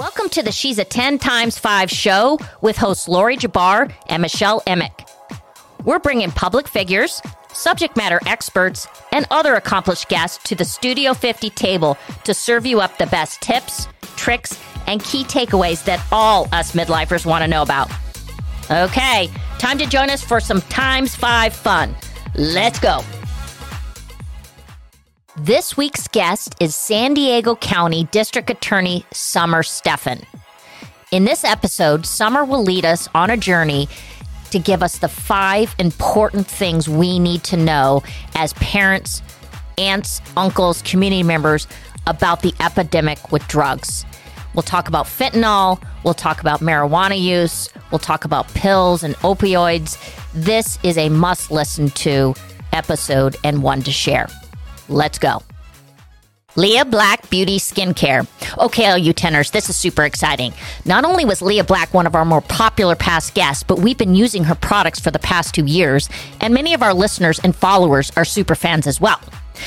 Welcome to the She's a 10 times 5 show with hosts Lori Jabbar and Michelle Emick. We're bringing public figures, subject matter experts, and other accomplished guests to the Studio 50 table to serve you up the best tips, tricks, and key takeaways that all us midlifers want to know about. Okay, time to join us for some times 5 fun. Let's go. This week's guest is San Diego County District Attorney Summer Stephan. In this episode, Summer will lead us on a journey to give us the five important things we need to know as parents, aunts, uncles, community members about the epidemic with drugs. We'll talk about fentanyl, we'll talk about marijuana use, we'll talk about pills and opioids. This is a must listen to episode and one to share. Let's go. Lea Black Beauty Skincare. Okay, all you tenors, this is super exciting. Not only was Lea Black one of our more popular past guests, but we've been using her products for the past two years, and many of our listeners and followers are super fans as well.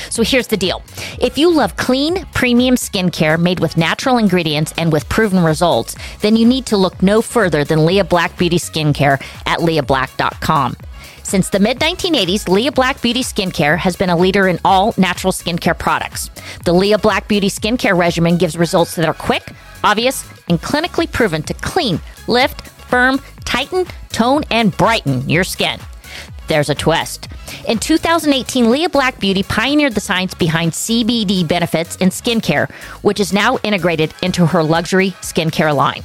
So here's the deal. If you love clean, premium skincare made with natural ingredients and with proven results, then you need to look no further than Lea Black Beauty Skincare at leablack.com. Since the mid 1980s, Lea Black Beauty Skincare has been a leader in all natural skincare products. The Lea Black Beauty Skincare regimen gives results that are quick, obvious, and clinically proven to clean, lift, firm, tighten, tone, and brighten your skin. There's a twist. In 2018, Lea Black Beauty pioneered the science behind CBD benefits in skincare, which is now integrated into her luxury skincare line.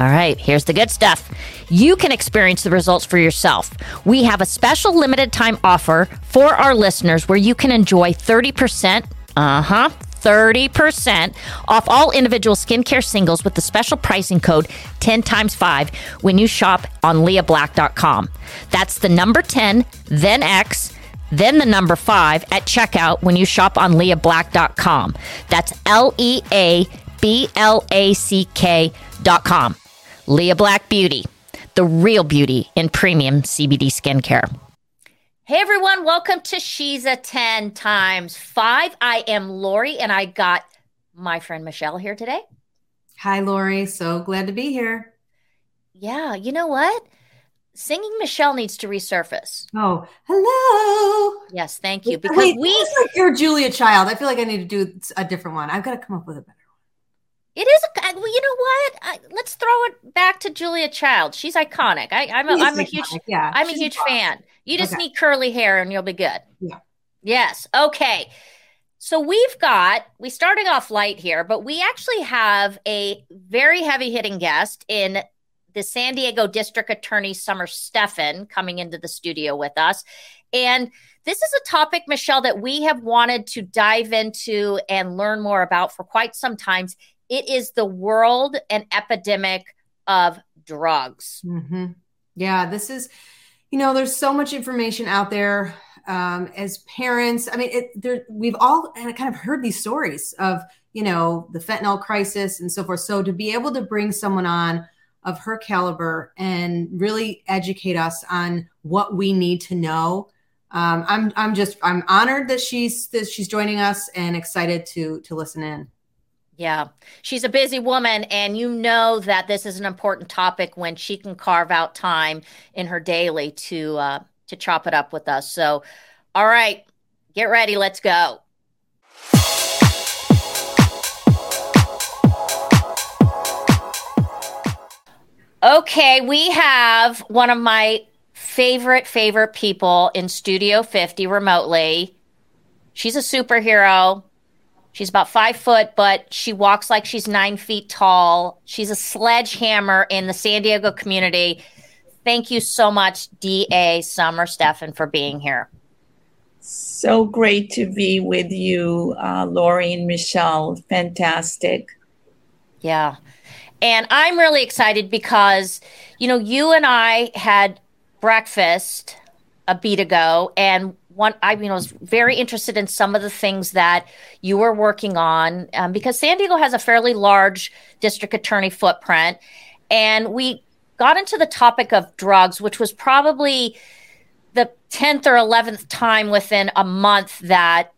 All right, here's the good stuff. You can experience the results for yourself. We have a special limited time offer for our listeners where you can enjoy 30%, uh huh, 30% off all individual skincare singles with the special pricing code 10 times 5 when you shop on leablack.com. That's the number 10, then X, then the number 5 at checkout when you shop on leablack.com. That's L E A B L A C K.com. Lea Black Beauty, the real beauty in premium CBD skincare. Hey everyone, welcome to She's a 10 times 5. I am Lori and I got my friend Michelle here today. Hi Lori, so glad to be here. Yeah, you know what? Singing Michelle needs to resurface. Oh, hello. Yes, thank you. Because Wait, we like you're Julia Child. I feel like I need to do a different one. I've got to come up with a better it is. A, uh, well, you know what? I, let's throw it back to Julia Child. She's iconic. I, am a, I'm a huge. Yeah, I'm a huge fan. You just okay. need curly hair and you'll be good. Yeah. Yes. Okay. So we've got we starting off light here, but we actually have a very heavy hitting guest in the San Diego District Attorney Summer Stephan coming into the studio with us. And this is a topic, Michelle, that we have wanted to dive into and learn more about for quite some time. It is the world an epidemic of drugs. Mm-hmm. Yeah, this is, you know, there's so much information out there. Um, as parents, I mean, it, there, we've all kind of heard these stories of, you know, the fentanyl crisis and so forth. So to be able to bring someone on of her caliber and really educate us on what we need to know. Um, I'm I'm just I'm honored that she's that she's joining us and excited to to listen in. Yeah. She's a busy woman, and you know that this is an important topic when she can carve out time in her daily to uh, to chop it up with us. So, all right, get ready. Let's go. Okay, we have one of my favorite, favorite people in Studio 50 remotely. She's a superhero. She's about five foot, but she walks like she's nine feet tall. She's a sledgehammer in the San Diego community. Thank you so much, D.A. Summer Stephan, for being here. So great to be with you, uh, Lori and Michelle. Fantastic. Yeah. And I'm really excited because, you know, you and I had breakfast a beat ago, and one I mean, I was very interested in some of the things that you were working on um, because San Diego has a fairly large district attorney footprint, and we got into the topic of drugs, which was probably the tenth or eleventh time within a month that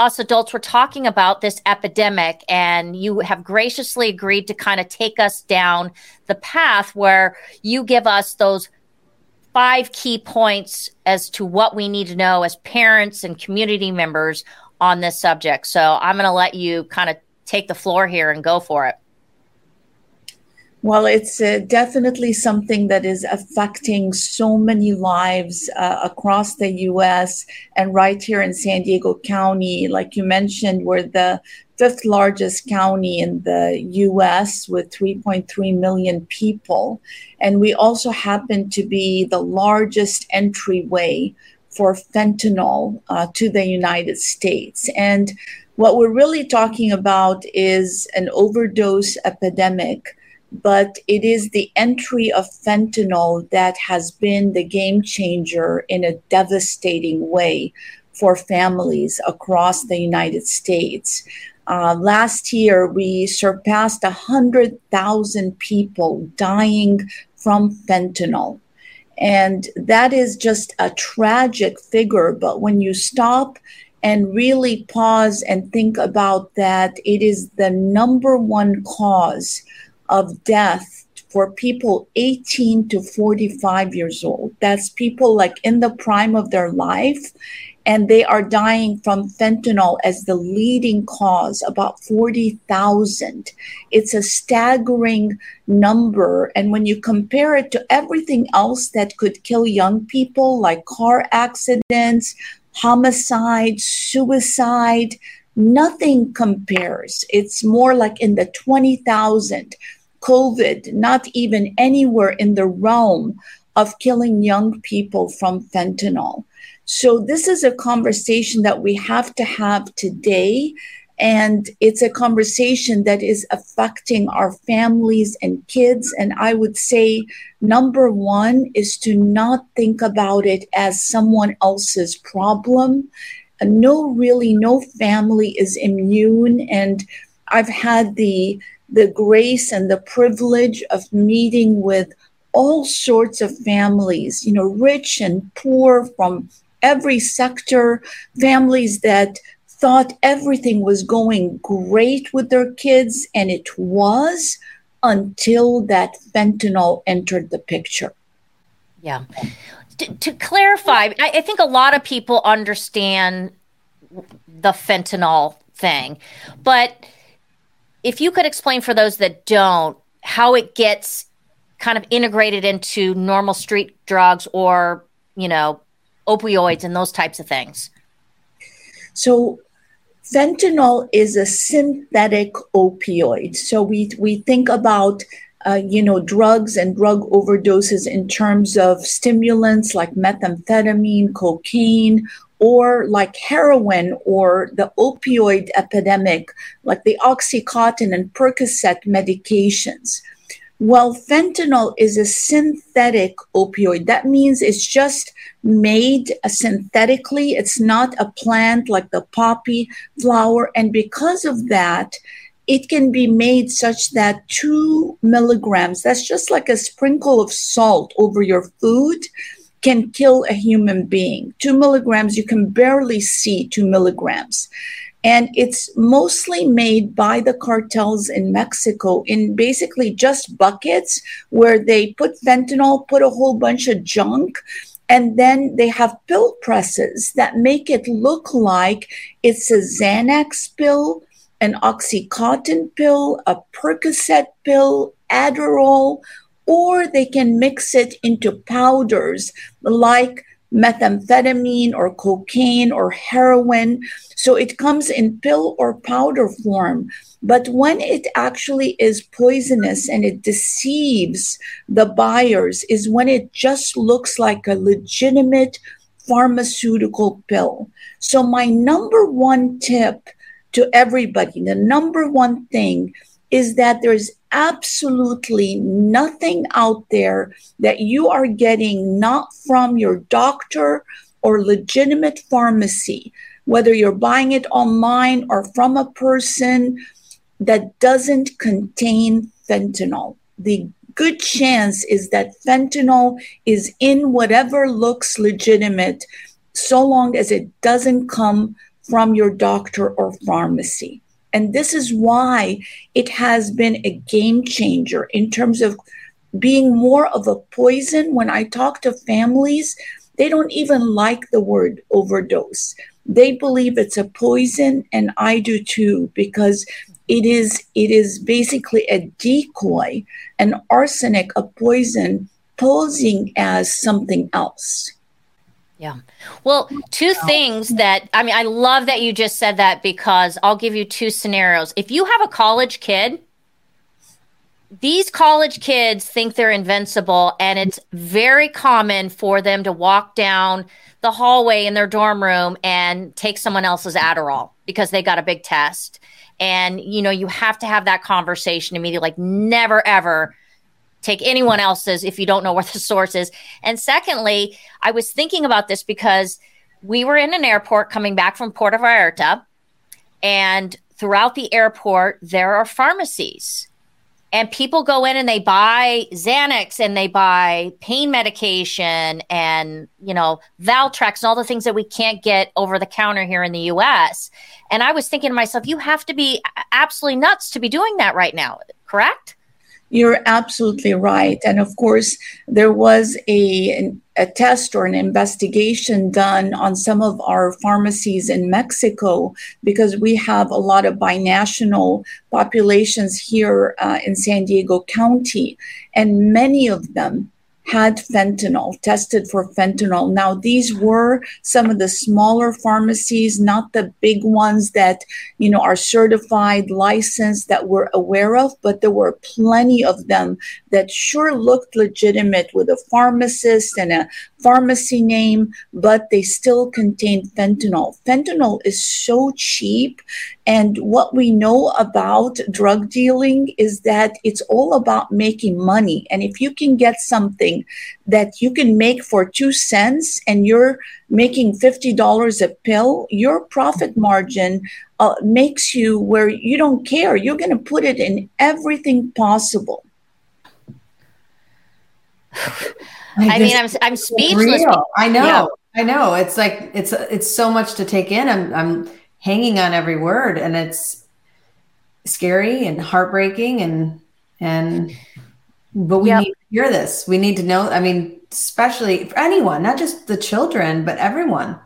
us adults were talking about this epidemic, and you have graciously agreed to kind of take us down the path where you give us those five key points as to what we need to know as parents and community members on this subject. So I'm going to let you kind of take the floor here and go for it. Well, it's uh, definitely something that is affecting so many lives uh, across the US and right here in San Diego County. Like you mentioned, we're the fifth largest county in the US with 3.3 million people. And we also happen to be the largest entryway for fentanyl uh, to the United States. And what we're really talking about is an overdose epidemic but it is the entry of fentanyl that has been the game changer in a devastating way for families across the United States. Uh, last year, we surpassed 100,000 people dying from fentanyl. And that is just a tragic figure. But when you stop and really pause and think about that, it is the number one cause of death for people 18 to 45 years old. That's people like in the prime of their life, and they are dying from fentanyl as the leading cause, about 40,000. It's a staggering number. And when you compare it to everything else that could kill young people, like car accidents, homicide, suicide, nothing compares. It's more like in the 20,000 COVID not even anywhere in the realm of killing young people from fentanyl. So, this is a conversation that we have to have today. And it's a conversation that is affecting our families and kids. And I would say, number one is to not think about it as someone else's problem. No, really, no family is immune. And I've had the the grace and the privilege of meeting with all sorts of families, you know, rich and poor from every sector, families that thought everything was going great with their kids, and it was until that fentanyl entered the picture. Yeah. To, to clarify, I, I think a lot of people understand the fentanyl thing, but if you could explain for those that don't how it gets kind of integrated into normal street drugs or you know opioids and those types of things? So fentanyl is a synthetic opioid. So we we think about uh, you know drugs and drug overdoses in terms of stimulants like methamphetamine cocaine or like heroin or the opioid epidemic, like the Oxycontin and Percocet medications. Well, fentanyl is a synthetic opioid. That means it's just made synthetically. It's not a plant like the poppy flower. And because of that, it can be made such that two milligrams, that's just like a sprinkle of salt over your food, can kill a human being. Two milligrams, you can barely see two milligrams. And it's mostly made by the cartels in Mexico in basically just buckets where they put fentanyl, put a whole bunch of junk, and then they have pill presses that make it look like it's a Xanax pill, an Oxycontin pill, a Percocet pill, Adderall, or they can mix it into powders like methamphetamine or cocaine or heroin. So it comes in pill or powder form. But when it actually is poisonous and it deceives the buyers, is when it just looks like a legitimate pharmaceutical pill. So, my number one tip to everybody, the number one thing is that there's absolutely nothing out there that you are getting not from your doctor or legitimate pharmacy, whether you're buying it online or from a person that doesn't contain fentanyl. The good chance is that fentanyl is in whatever looks legitimate so long as it doesn't come from your doctor or pharmacy. And this is why it has been a game changer in terms of being more of a poison. When I talk to families, they don't even like the word overdose. They believe it's a poison, and I do too, because it is it is basically a decoy, an arsenic, a poison posing as something else. Yeah. Well, two things that I mean, I love that you just said that because I'll give you two scenarios. If you have a college kid, these college kids think they're invincible, and it's very common for them to walk down the hallway in their dorm room and take someone else's Adderall because they got a big test. And, you know, you have to have that conversation immediately like, never, ever take anyone else's if you don't know where the source is. And secondly, I was thinking about this because we were in an airport coming back from Puerto Vallarta, and throughout the airport, there are pharmacies. And people go in and they buy Xanax and they buy pain medication and, you know, Valtrex and all the things that we can't get over the counter here in the US. And I was thinking to myself, you have to be absolutely nuts to be doing that right now, correct? You're absolutely right. And of course, there was a, a test or an investigation done on some of our pharmacies in Mexico because we have a lot of binational populations here uh, in San Diego County. And many of them had fentanyl, tested for fentanyl. Now, these were some of the smaller pharmacies, not the big ones that, you know, are certified, licensed that we're aware of, but there were plenty of them that sure looked legitimate with a pharmacist and a pharmacy name, but they still contain fentanyl. Fentanyl is so cheap. And what we know about drug dealing is that it's all about making money. And if you can get something that you can make for two cents and you're making $50 a pill, your profit margin uh, makes you where you don't care. You're going to put it in everything possible. I, mean, I'm I'm speechless. Real. I know. Yeah. I know. It's like it's it's so much to take in. I'm I'm hanging on every word, and it's scary and heartbreaking, and and but we yep. need to hear this. We need to know. I mean, especially for anyone, not just the children, but everyone.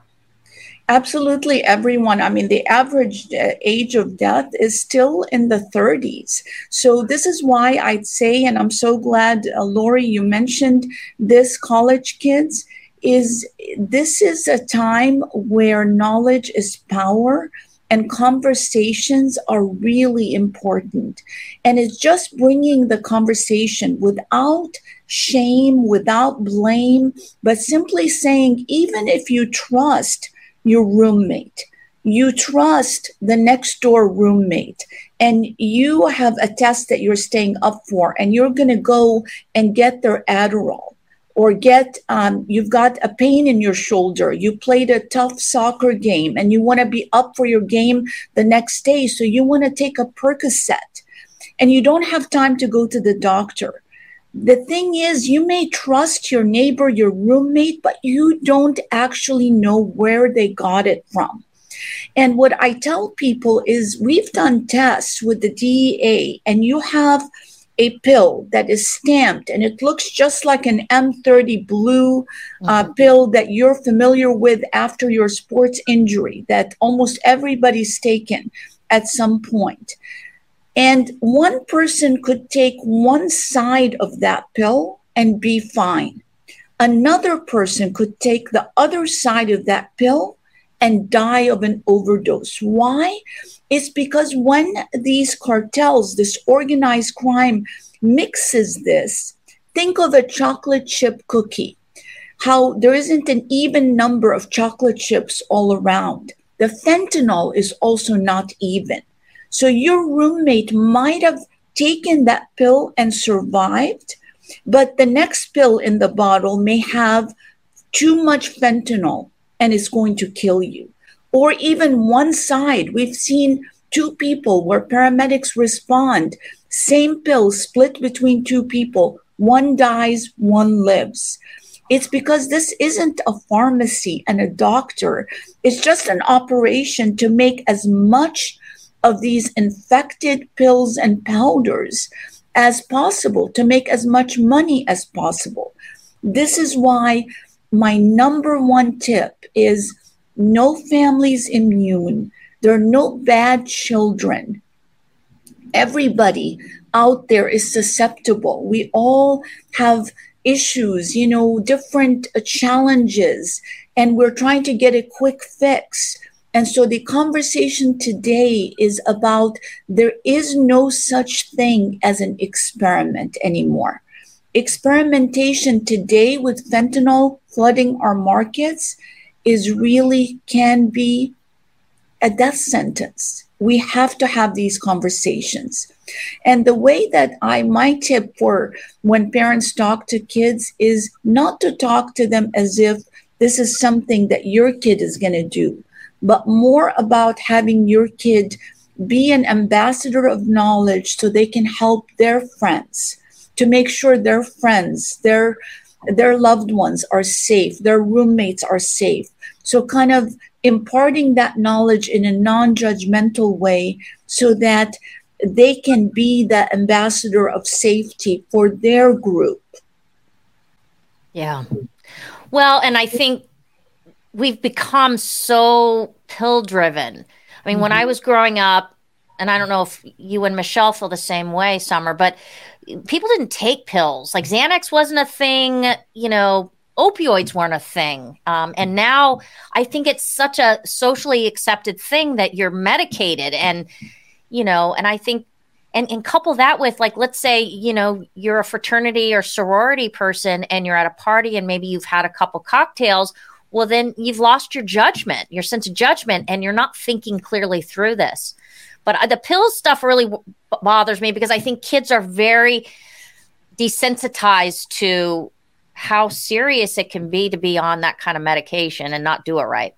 Absolutely, everyone. I mean, the average uh, age of death is still in the 30s. So, this is why I'd say, and I'm so glad, uh, Lori, you mentioned this college kids, is this is a time where knowledge is power and conversations are really important. And it's just bringing the conversation without shame, without blame, but simply saying, even if you trust, your roommate. You trust the next door roommate. And you have a test that you're staying up for and you're going to go and get their Adderall or get um, you've got a pain in your shoulder. You played a tough soccer game and you want to be up for your game the next day so you want to take a percocet. And you don't have time to go to the doctor the thing is, you may trust your neighbor, your roommate, but you don't actually know where they got it from. And what I tell people is we've done tests with the DEA, and you have a pill that is stamped and it looks just like an M30 blue uh, mm-hmm. pill that you're familiar with after your sports injury that almost everybody's taken at some point. And one person could take one side of that pill and be fine. Another person could take the other side of that pill and die of an overdose. Why? It's because when these cartels, this organized crime, mixes this, think of a chocolate chip cookie, how there isn't an even number of chocolate chips all around. The fentanyl is also not even. So your roommate might have taken that pill and survived, but the next pill in the bottle may have too much fentanyl and is going to kill you. Or even one side. We've seen two people where paramedics respond, same pill split between two people. One dies, one lives. It's because this isn't a pharmacy and a doctor. It's just an operation to make as much of these infected pills and powders as possible, to make as much money as possible. This is why my number one tip is no families immune. There are no bad children. Everybody out there is susceptible. We all have issues, you know, different challenges, and we're trying to get a quick fix. And so the conversation today is about there is no such thing as an experiment anymore. Experimentation today with fentanyl flooding our markets is really can be a death sentence. We have to have these conversations. And the way that I, my tip for when parents talk to kids is not to talk to them as if this is something that your kid is going to do, but more about having your kid be an ambassador of knowledge so they can help their friends to make sure their friends, their their loved ones are safe, their roommates are safe. So kind of imparting that knowledge in a non-judgmental way so that they can be the ambassador of safety for their group. Yeah. Well, and I think we've become so pill driven. I mean, mm-hmm. when I was growing up, and I don't know if you and Michelle feel the same way, Summer, but people didn't take pills. Like Xanax wasn't a thing, you know, opioids weren't a thing. Um, and now I think it's such a socially accepted thing that you're medicated. And, you know, and I think and, and couple that with like let's say you know you're a fraternity or sorority person and you're at a party and maybe you've had a couple cocktails well then you've lost your judgment your sense of judgment and you're not thinking clearly through this but uh, the pills stuff really bothers me because i think kids are very desensitized to how serious it can be to be on that kind of medication and not do it right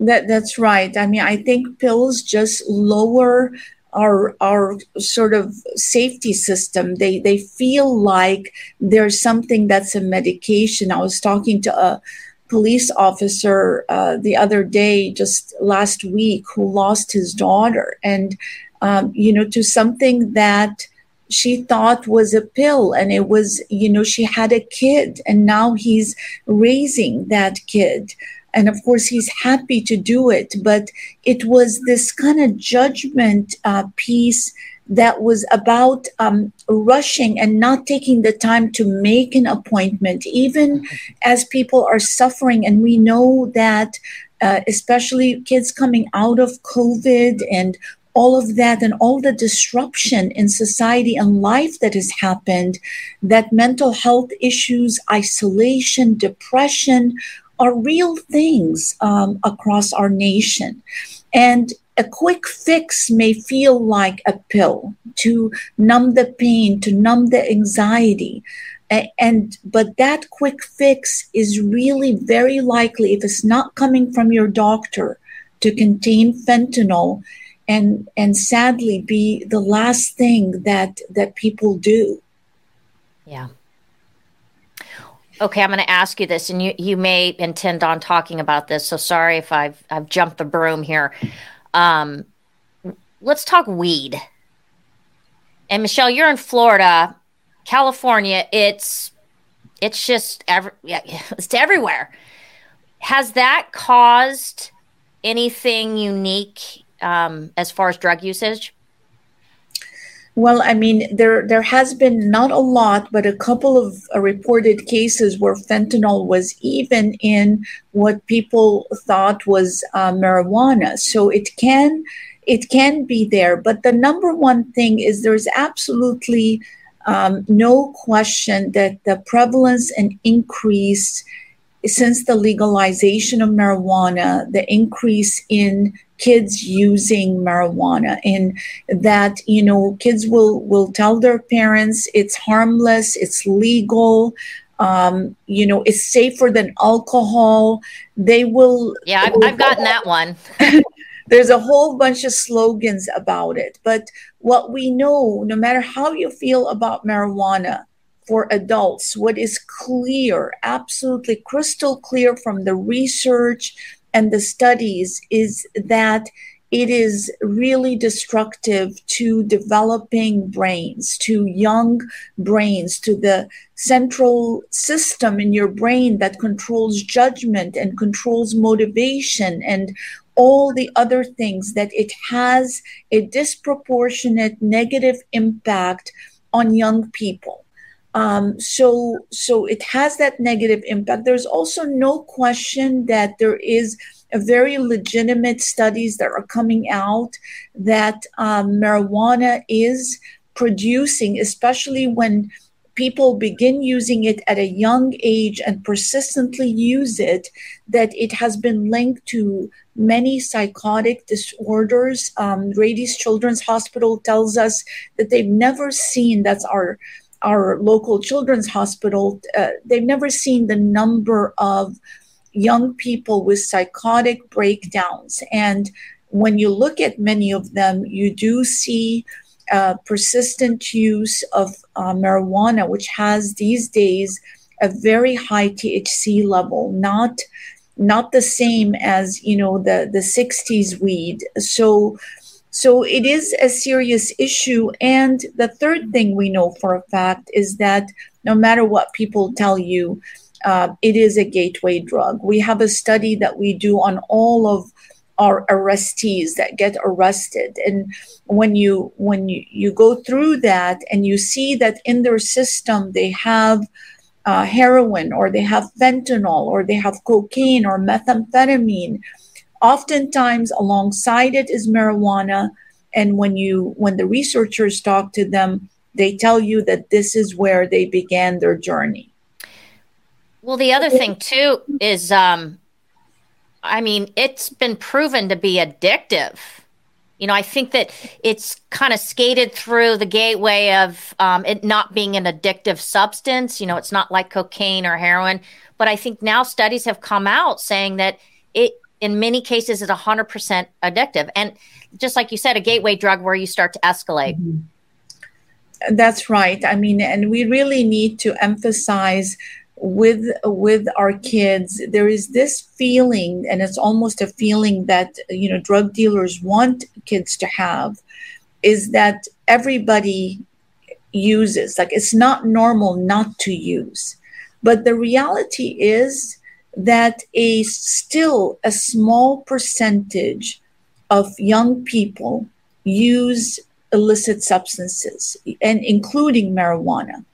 that that's right. I mean, I think pills just lower our our sort of safety system. They they feel like there's something that's a medication. I was talking to a police officer uh, the other day, just last week, who lost his daughter, and um, you know, to something that she thought was a pill and it was you know she had a kid and now he's raising that kid. And of course he's happy to do it but it was this kind of judgment uh, piece that was about um, rushing and not taking the time to make an appointment even as people are suffering and we know that uh, especially kids coming out of covid and all of that and all the disruption in society and life that has happened that mental health issues isolation depression are real things um, across our nation. And a quick fix may feel like a pill to numb the pain, to numb the anxiety. And but that quick fix is really very likely, if it's not coming from your doctor, to contain fentanyl and and sadly be the last thing that that people do. Yeah. Okay, I'm going to ask you this, and you you may intend on talking about this. So sorry if I've I've jumped the broom here. Um, let's talk weed. And Michelle, you're in Florida, California. It's it's just every yeah, it's everywhere. Has that caused anything unique um, as far as drug usage? Well, I mean, there there has been not a lot, but a couple of uh, reported cases where fentanyl was even in what people thought was uh, marijuana. So it can it can be there, but the number one thing is there's absolutely um, no question that the prevalence and increase since the legalization of marijuana, the increase in kids using marijuana. And that you know kids will will tell their parents it's harmless it's legal um, you know it's safer than alcohol. They will yeah i've, I've gotten that one. There's a whole bunch of slogans about it. But what we know no matter how you feel about marijuana for adults, what is clear, absolutely crystal clear from the research and the studies, is that it is really destructive to developing brains, to young brains, to the central system in your brain that controls judgment and controls motivation and all the other things, that it has a disproportionate negative impact on young people. Um, so, so it has that negative impact. There's also no question that there is a very legitimate studies that are coming out that um, marijuana is producing, especially when people begin using it at a young age and persistently use it, that it has been linked to many psychotic disorders. Um, Rady's Children's Hospital tells us that they've never seen, that's our our local children's hospital, uh, they've never seen the number of young people with psychotic breakdowns. And when you look at many of them, you do see uh, persistent use of uh, marijuana, which has these days a very high THC level, not not the same as you know the the 60s weed. So so it is a serious issue. And the third thing we know for a fact is that no matter what people tell you, uh, it is a gateway drug. We have a study that we do on all of our arrestees that get arrested and when you when you, you go through that and you see that in their system they have uh, heroin or they have fentanyl or they have cocaine or methamphetamine oftentimes alongside it is marijuana. And when you when the researchers talk to them they tell you that this is where they began their journey. Well the other thing too is um i mean it's been proven to be addictive. You know i think that it's kind of skated through the gateway of um, it not being an addictive substance. You know it's not like cocaine or heroin. But i think now studies have come out saying that it in many cases is 100% addictive. And just like you said a gateway drug where you start to escalate. Mm-hmm. that's right. I mean and we really need to emphasize with with our kids there is this feeling and it's almost a feeling that you know drug dealers want kids to have is that everybody uses like it's not normal not to use. But the reality is that a still a small percentage of young people use illicit substances and including marijuana.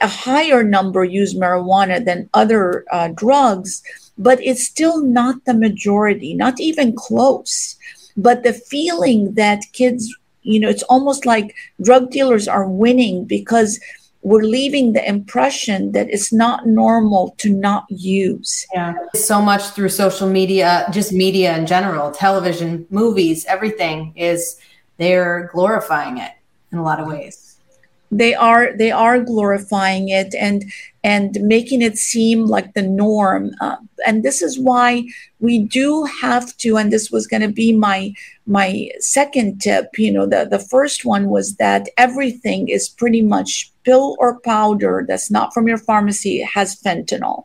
A higher number use marijuana than other uh, drugs but it's still not the majority not even close. But the feeling that kids you know it's almost like drug dealers are winning because we're leaving the impression that it's not normal to not use. Yeah. So much through social media, just media in general, television, movies, everything is they're glorifying it in a lot of ways they are they are glorifying it and and making it seem like the norm uh, and this is why we do have to and this was going to be my my second tip you know the the first one was that everything is pretty much pill or powder that's not from your pharmacy has fentanyl.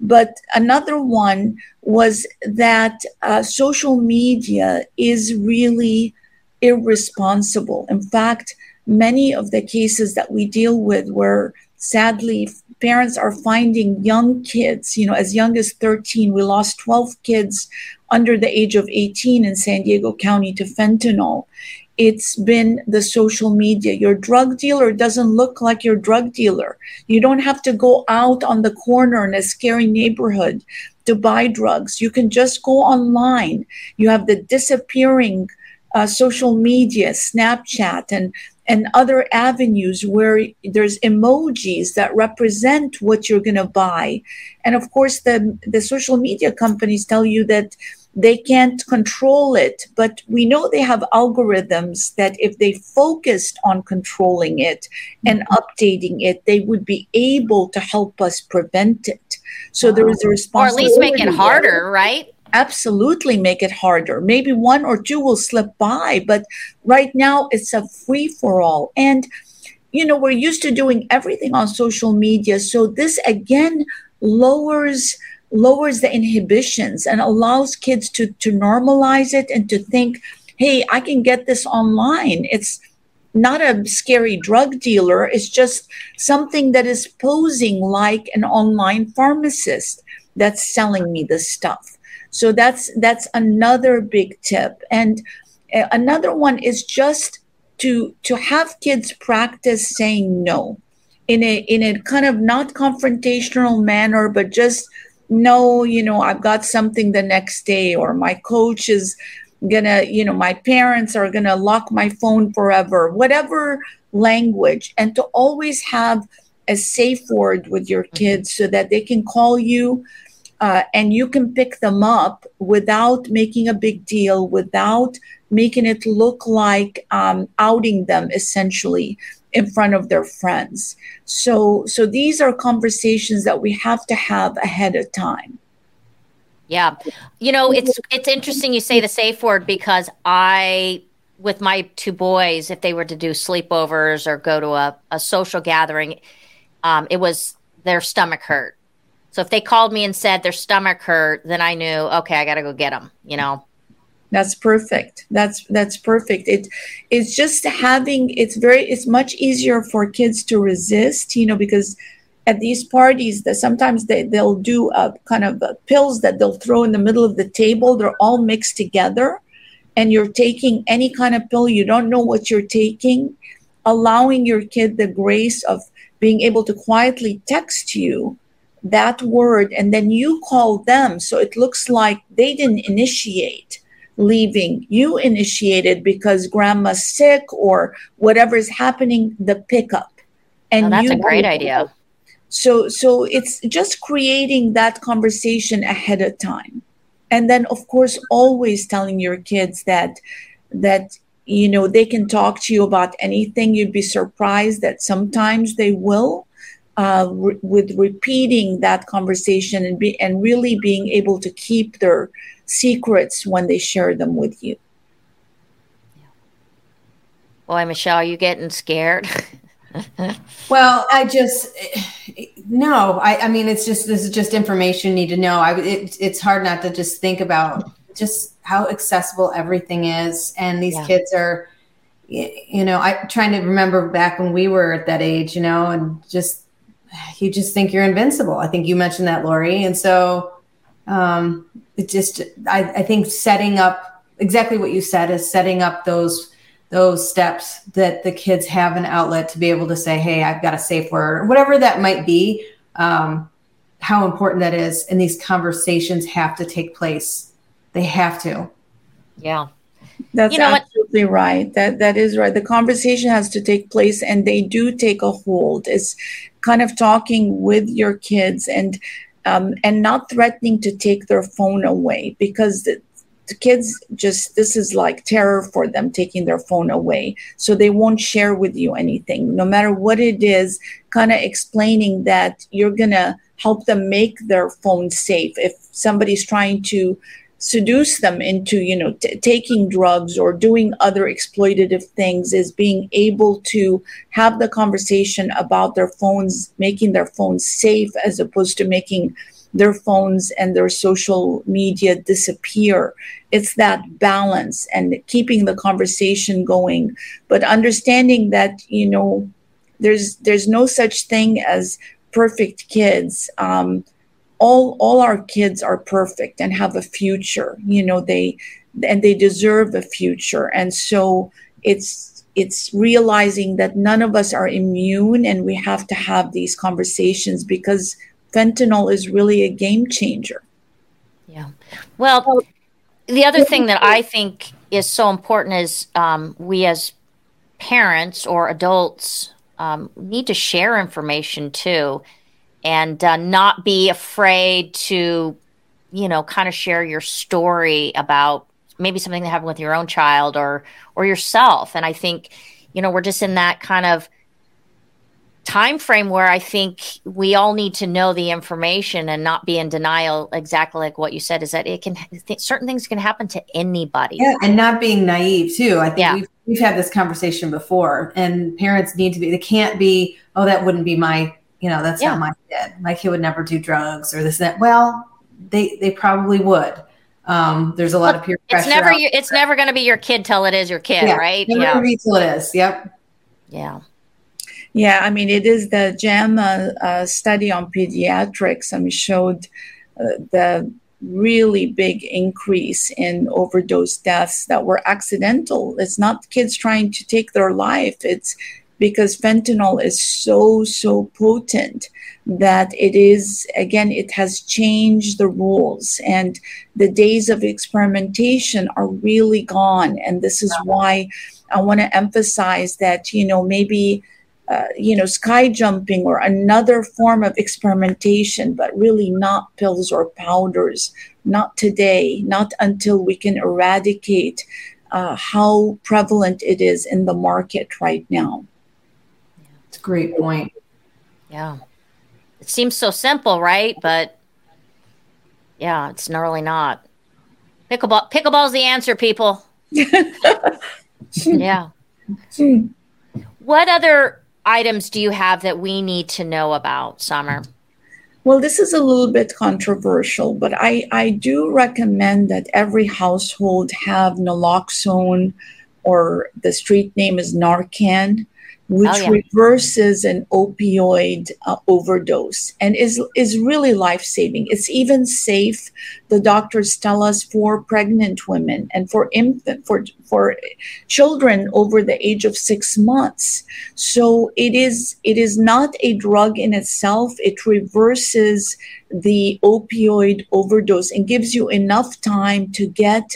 But another one was that uh, social media is really irresponsible. In fact many of the cases that we deal with where sadly parents are finding young kids you know as young as 13 we lost 12 kids under the age of 18 in san diego county to fentanyl it's been the social media. Your drug dealer doesn't look like your drug dealer. You don't have to go out on the corner in a scary neighborhood to buy drugs. You can just go online. You have the disappearing uh, social media snapchat and and other avenues where there's emojis that represent what you're going to buy. And of course the the social media companies tell you that they can't control it but we know they have algorithms that if they focused on controlling it and mm-hmm. updating it they would be able to help us prevent it so there is a response, or at least make it harder right absolutely make it harder. Maybe one or two will slip by, but right now it's a free for all. And you know, we're used to doing everything on social media. So this again lowers lowers the inhibitions and allows kids to to normalize it and to think, hey, I can get this online. It's not a scary drug dealer. It's just something that is posing like an online pharmacist that's selling me the stuff. So that's that's another big tip. And uh, another one is just to to have kids practice saying no in a in a kind of not confrontational manner, but just no, you know, I've got something the next day, or my coach is gonna, you know, my parents are gonna lock my phone forever, whatever language, and to always have a safe word with your mm-hmm. kids so that they can call you uh, and you can pick them up without making a big deal, without making it look like um, outing them essentially in front of their friends. So, so these are conversations that we have to have ahead of time. Yeah. You know, it's it's interesting you say the safe word because I with my two boys, if they were to do sleepovers or go to a, a social gathering, um, it was their stomach hurt. So if they called me and said their stomach hurt, then I knew, okay, I got to go get them, you know? That's perfect. That's that's perfect. It it's just having it's very it's much easier for kids to resist, you know, because at these parties that sometimes they, they'll do a kind of a pills that they'll throw in the middle of the table they're all mixed together and you're taking any kind of pill you don't know what you're taking allowing your kid the grace of being able to quietly text you that word and then you call them so it looks like they didn't initiate leaving you initiated because grandma's sick or whatever is happening the pickup. And oh, that's a great idea. so so it's just creating that conversation ahead of time. And then of course always telling your kids that that you know they can talk to you about anything. You'd be surprised that sometimes they will uh, re- with repeating that conversation and be and really being able to keep their secrets when they share them with you boy michelle you getting scared well, I just no. I, I mean, it's just this is just information you need to know. I it, it's hard not to just think about just how accessible everything is, and these yeah. kids are. You know, I trying to remember back when we were at that age, you know, and just you just think you're invincible. I think you mentioned that, Lori, and so um, it just I, I think setting up exactly what you said is setting up those those steps that the kids have an outlet to be able to say, Hey, I've got a safe word or whatever that might be. Um, how important that is. And these conversations have to take place. They have to. Yeah. That's you know absolutely what? right. That that is right. The conversation has to take place and they do take a hold. It's kind of talking with your kids and um, and not threatening to take their phone away because the kids just this is like terror for them taking their phone away. So they won't share with you anything. No matter what it is kind of explaining that you're gonna help them make their phone safe. If somebody's trying to seduce them into you know t- taking drugs or doing other exploitative things is being able to have the conversation about their phones making their phones safe as opposed to making their phones and their social media disappear. It's that balance and keeping the conversation going, but understanding that, you know, there's there's no such thing as perfect kids. Um, all all our kids are perfect and have a future. You know, they and they deserve a future. And so it's it's realizing that none of us are immune and we have to have these conversations because fentanyl is really a game changer. Yeah. Well, the other thing that I think is so important is um, we as parents or adults um, need to share information too and uh, not be afraid to, you know, kind of share your story about maybe something that happened with your own child or or yourself. And I think, you know, we're just in that kind of time frame where I think we all need to know the information and not be in denial. Exactly like what you said is that it can th- certain things can happen to anybody. Yeah, and not being naive too. I think yeah. we've we've had this conversation before, and parents need to be. They can't be. Oh, that wouldn't be my. You know, that's yeah. not my kid. My kid would never do drugs or this that. Well, they they probably would. Um, there's a lot of peer pressure. It's never your, it's never going to be your kid till it is your kid, yeah, right? Never yeah, till it is. Yep. Yeah. Yeah, I mean, it is the JAMA uh, study on pediatrics. I mean, showed uh, the really big increase in overdose deaths that were accidental. It's not kids trying to take their life. It's because fentanyl is so so potent that it is again it has changed the rules and the days of experimentation are really gone and this is why i want to emphasize that you know maybe uh, you know, sky jumping or another form of experimentation, but really not pills or powders. Not today, not until we can eradicate uh, how prevalent it is in the market right now. It's a great point. Yeah. It seems so simple, right? But yeah, it's really not. Pickleball pickleball's the answer, people. yeah. What other items do you have that we need to know about, Summer? Well, this is a little bit controversial, but I, I do recommend that every household have naloxone or the street name is Narcan which oh, yeah. reverses an opioid uh, overdose and is is really life saving. It's even safe. The doctors tell us for pregnant women and for infant for for children over the age of six months. So it is it is not a drug in itself. It reverses the opioid overdose and gives you enough time to get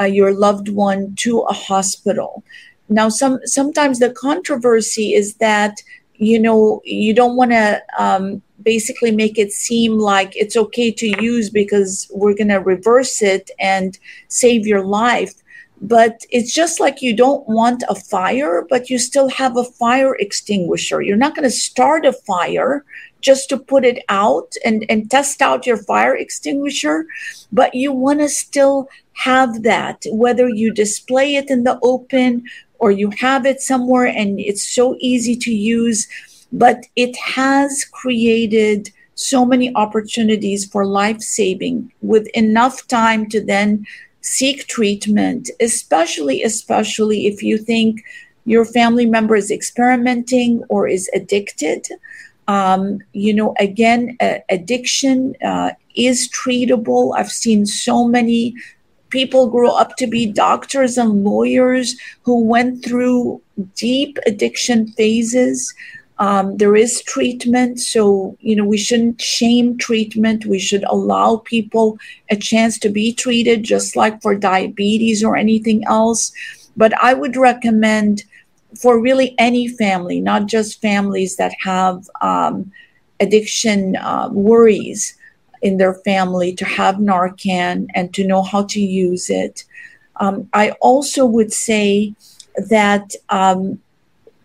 uh, your loved one to a hospital. Now, some sometimes the controversy is that you know you don't want to um, basically make it seem like it's okay to use because we're going to reverse it and save your life. But it's just like you don't want a fire but you still have a fire extinguisher. You're not going to start a fire just to put it out and, and test out your fire extinguisher but you want to still have that whether you display it in the open or you have it somewhere and it's so easy to use, but it has created so many opportunities for life saving with enough time to then seek treatment, especially, especially if you think your family member is experimenting or is addicted. Um, you know, again, uh, addiction uh, is treatable. I've seen so many people grow up to be doctors and lawyers who went through deep addiction phases. Um, there is treatment, so you know we shouldn't shame treatment. We should allow people a chance to be treated, just like for diabetes or anything else. But I would recommend for really any family, not just families that have um, addiction uh, worries, in their family to have Narcan and to know how to use it. Um, I also would say that um,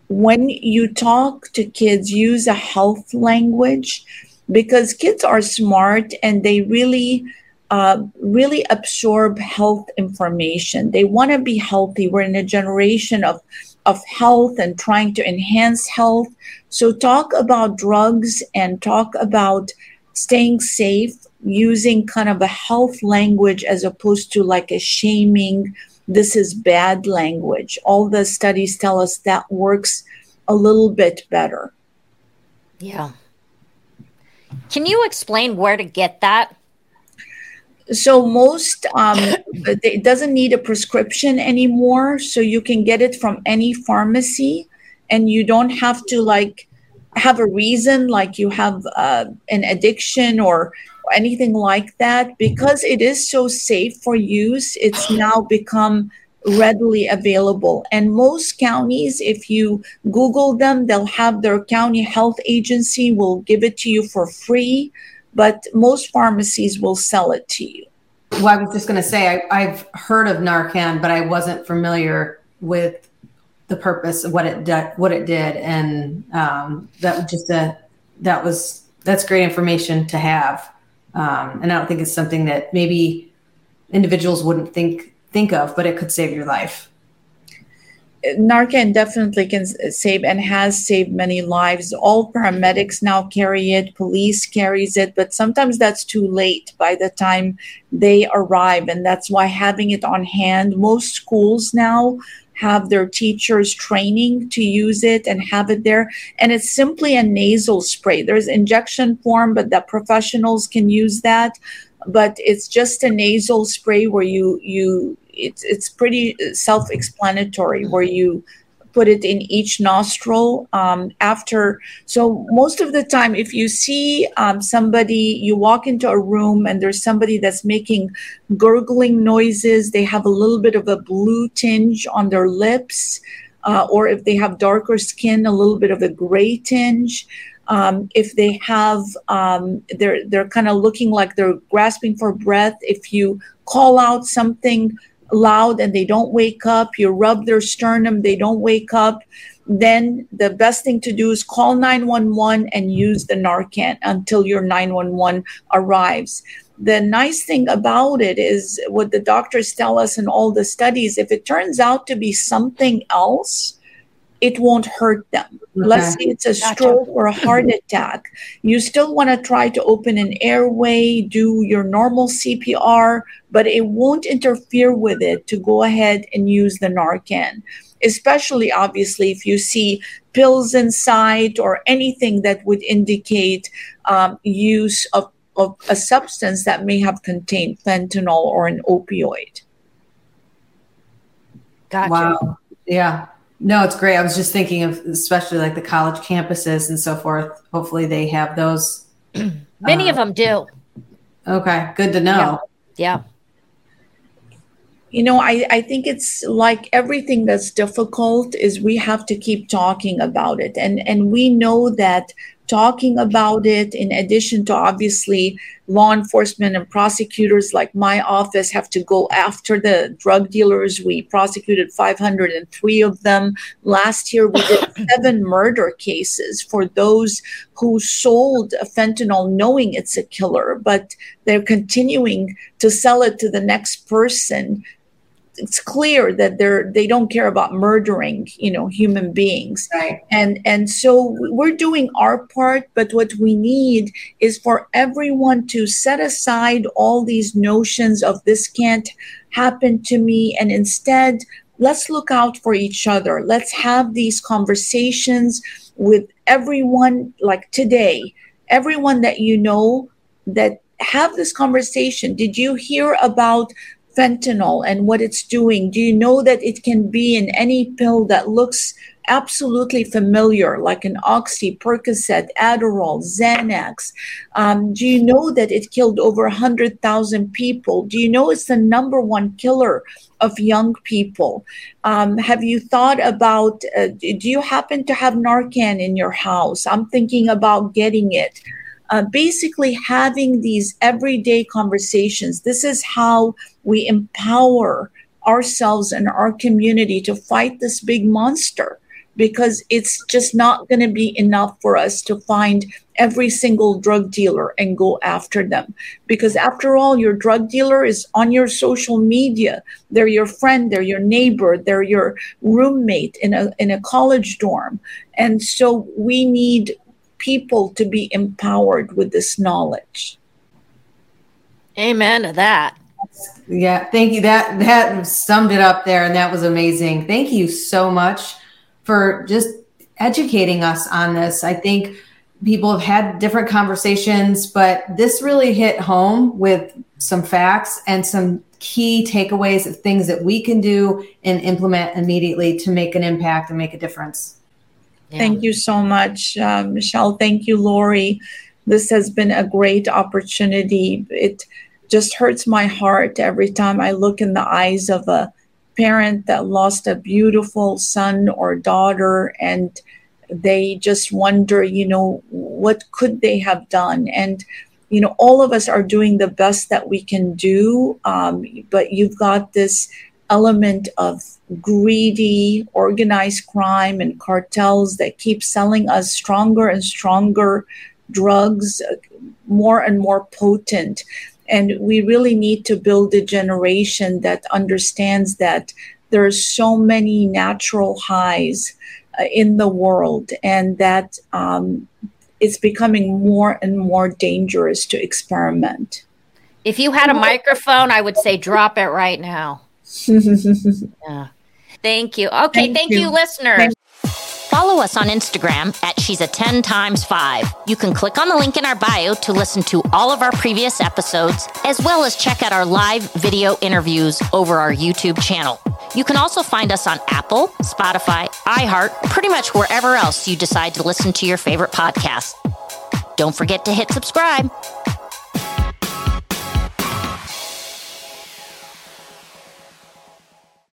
when you talk to kids, use a health language because kids are smart and they really. Uh, really absorb health information. They want to be healthy. We're in a generation of of health and trying to enhance health. So talk about drugs and talk about staying safe using kind of a health language as opposed to like a shaming this is bad language. All the studies tell us that works a little bit better. Yeah. Can you explain where to get that? So most um, it doesn't need a prescription anymore so you can get it from any pharmacy and you don't have to like have a reason like you have uh, an addiction or anything like that because it is so safe for use it's now become readily available. And most counties if you google them they'll have their county health agency will give it to you for free but most pharmacies will sell it to you. Well i was just going to say I, have heard of narcan but i wasn't familiar with the purpose of what it did, what it did, and um, that was just a that was that's great information to have. Um, and I don't think it's something that maybe individuals wouldn't think think of, but it could save your life. Narcan definitely can save and has saved many lives. All paramedics now carry it, police carries it, but sometimes that's too late by the time they arrive. And that's why having it on hand, most schools now have their teachers training to use it and have it there. And it's simply a nasal spray. There's injection form, but the professionals can use that. But it's just a nasal spray where you you it's it's pretty self-explanatory where you put it in each nostril um, after so most of the time if you see um, somebody you walk into a room and there's somebody that's making gurgling noises they have a little bit of a blue tinge on their lips uh, or if they have darker skin a little bit of a gray tinge. Um, if they have um, they're they're kind of looking like they're grasping for breath if you call out something loud and they don't wake up, you rub their sternum, they don't wake up, then the best thing to do is call 911 and use the Narcan until your 911 arrives. The nice thing about it is what the doctors tell us in all the studies if it turns out to be something else, it won't hurt them. Okay. Let's say it's a gotcha. stroke or a heart attack. You still want to try to open an airway, do your normal CPR, but it won't interfere with it to go ahead and use the Narcan. Especially, obviously, if you see pills inside or anything that would indicate um, use of, of a substance that may have contained fentanyl or an opioid. Gotcha. Wow. Yeah. No, it's great. I was just thinking of especially like the college campuses and so forth. Hopefully they have those. Many uh, of them do. Okay, good to know. Yeah. yeah. You know, I, I think it's like everything that's difficult is we have to keep talking about it. And and we know that talking about it, in addition to obviously law enforcement and prosecutors like my office have to go after the drug dealers. We prosecuted 503 of them. Last year, we did seven murder cases for those who sold fentanyl knowing it's a killer, but they're continuing to sell it to the next person it's clear that they're they don't care about murdering you know human beings. Right. and and so we're doing our part but what we need is for everyone to set aside all these notions of this can't happen to me and instead let's look out for each other. Let's have these conversations with everyone like today. Everyone that you know that have this conversation. Did you hear about fentanyl and what it's doing? Do you know that it can be in any pill that looks absolutely familiar, like an Oxy, Percocet, Adderall, Xanax? Um, do you know that it killed over 100,000 people? Do you know it's the number one killer of young people? Um, have you thought about, uh, do you happen to have Narcan in your house? I'm thinking about getting it. Uh, basically having these everyday conversations. This is how we empower ourselves and our community to fight this big monster because it's just not going to be enough for us to find every single drug dealer and go after them. Because after all, your drug dealer is on your social media. They're your friend, they're your neighbor, they're your roommate in a, in a college dorm. And so we need people to be empowered with this knowledge. Amen to that. Yeah, thank you. That that summed it up there, and that was amazing. Thank you so much for just educating us on this. I think people have had different conversations, but this really hit home with some facts and some key takeaways of things that we can do and implement immediately to make an impact and make a difference. Thank you so much, uh, Michelle. Thank you, Lori. This has been a great opportunity. It just hurts my heart every time I look in the eyes of a parent that lost a beautiful son or daughter and they just wonder, you know, what could they have done? And, you know, all of us are doing the best that we can do, um, but you've got this element of greedy organized crime and cartels that keep selling us stronger and stronger drugs uh, more and more potent and we really need to build a generation that understands that there are so many natural highs uh, in the world, and that um, it's becoming more and more dangerous to experiment. If you had a microphone, I would say drop it right now. yeah. Thank you. Okay, thank, thank you. you. listeners. Thank- Follow us on Instagram at She's a 10 times 5. You can click on the link in our bio to listen to all of our previous episodes, as well as check out our live video interviews over our YouTube channel. You can also find us on Apple, Spotify, iHeart, pretty much wherever else you decide to listen to your favorite podcast. Don't forget to hit subscribe.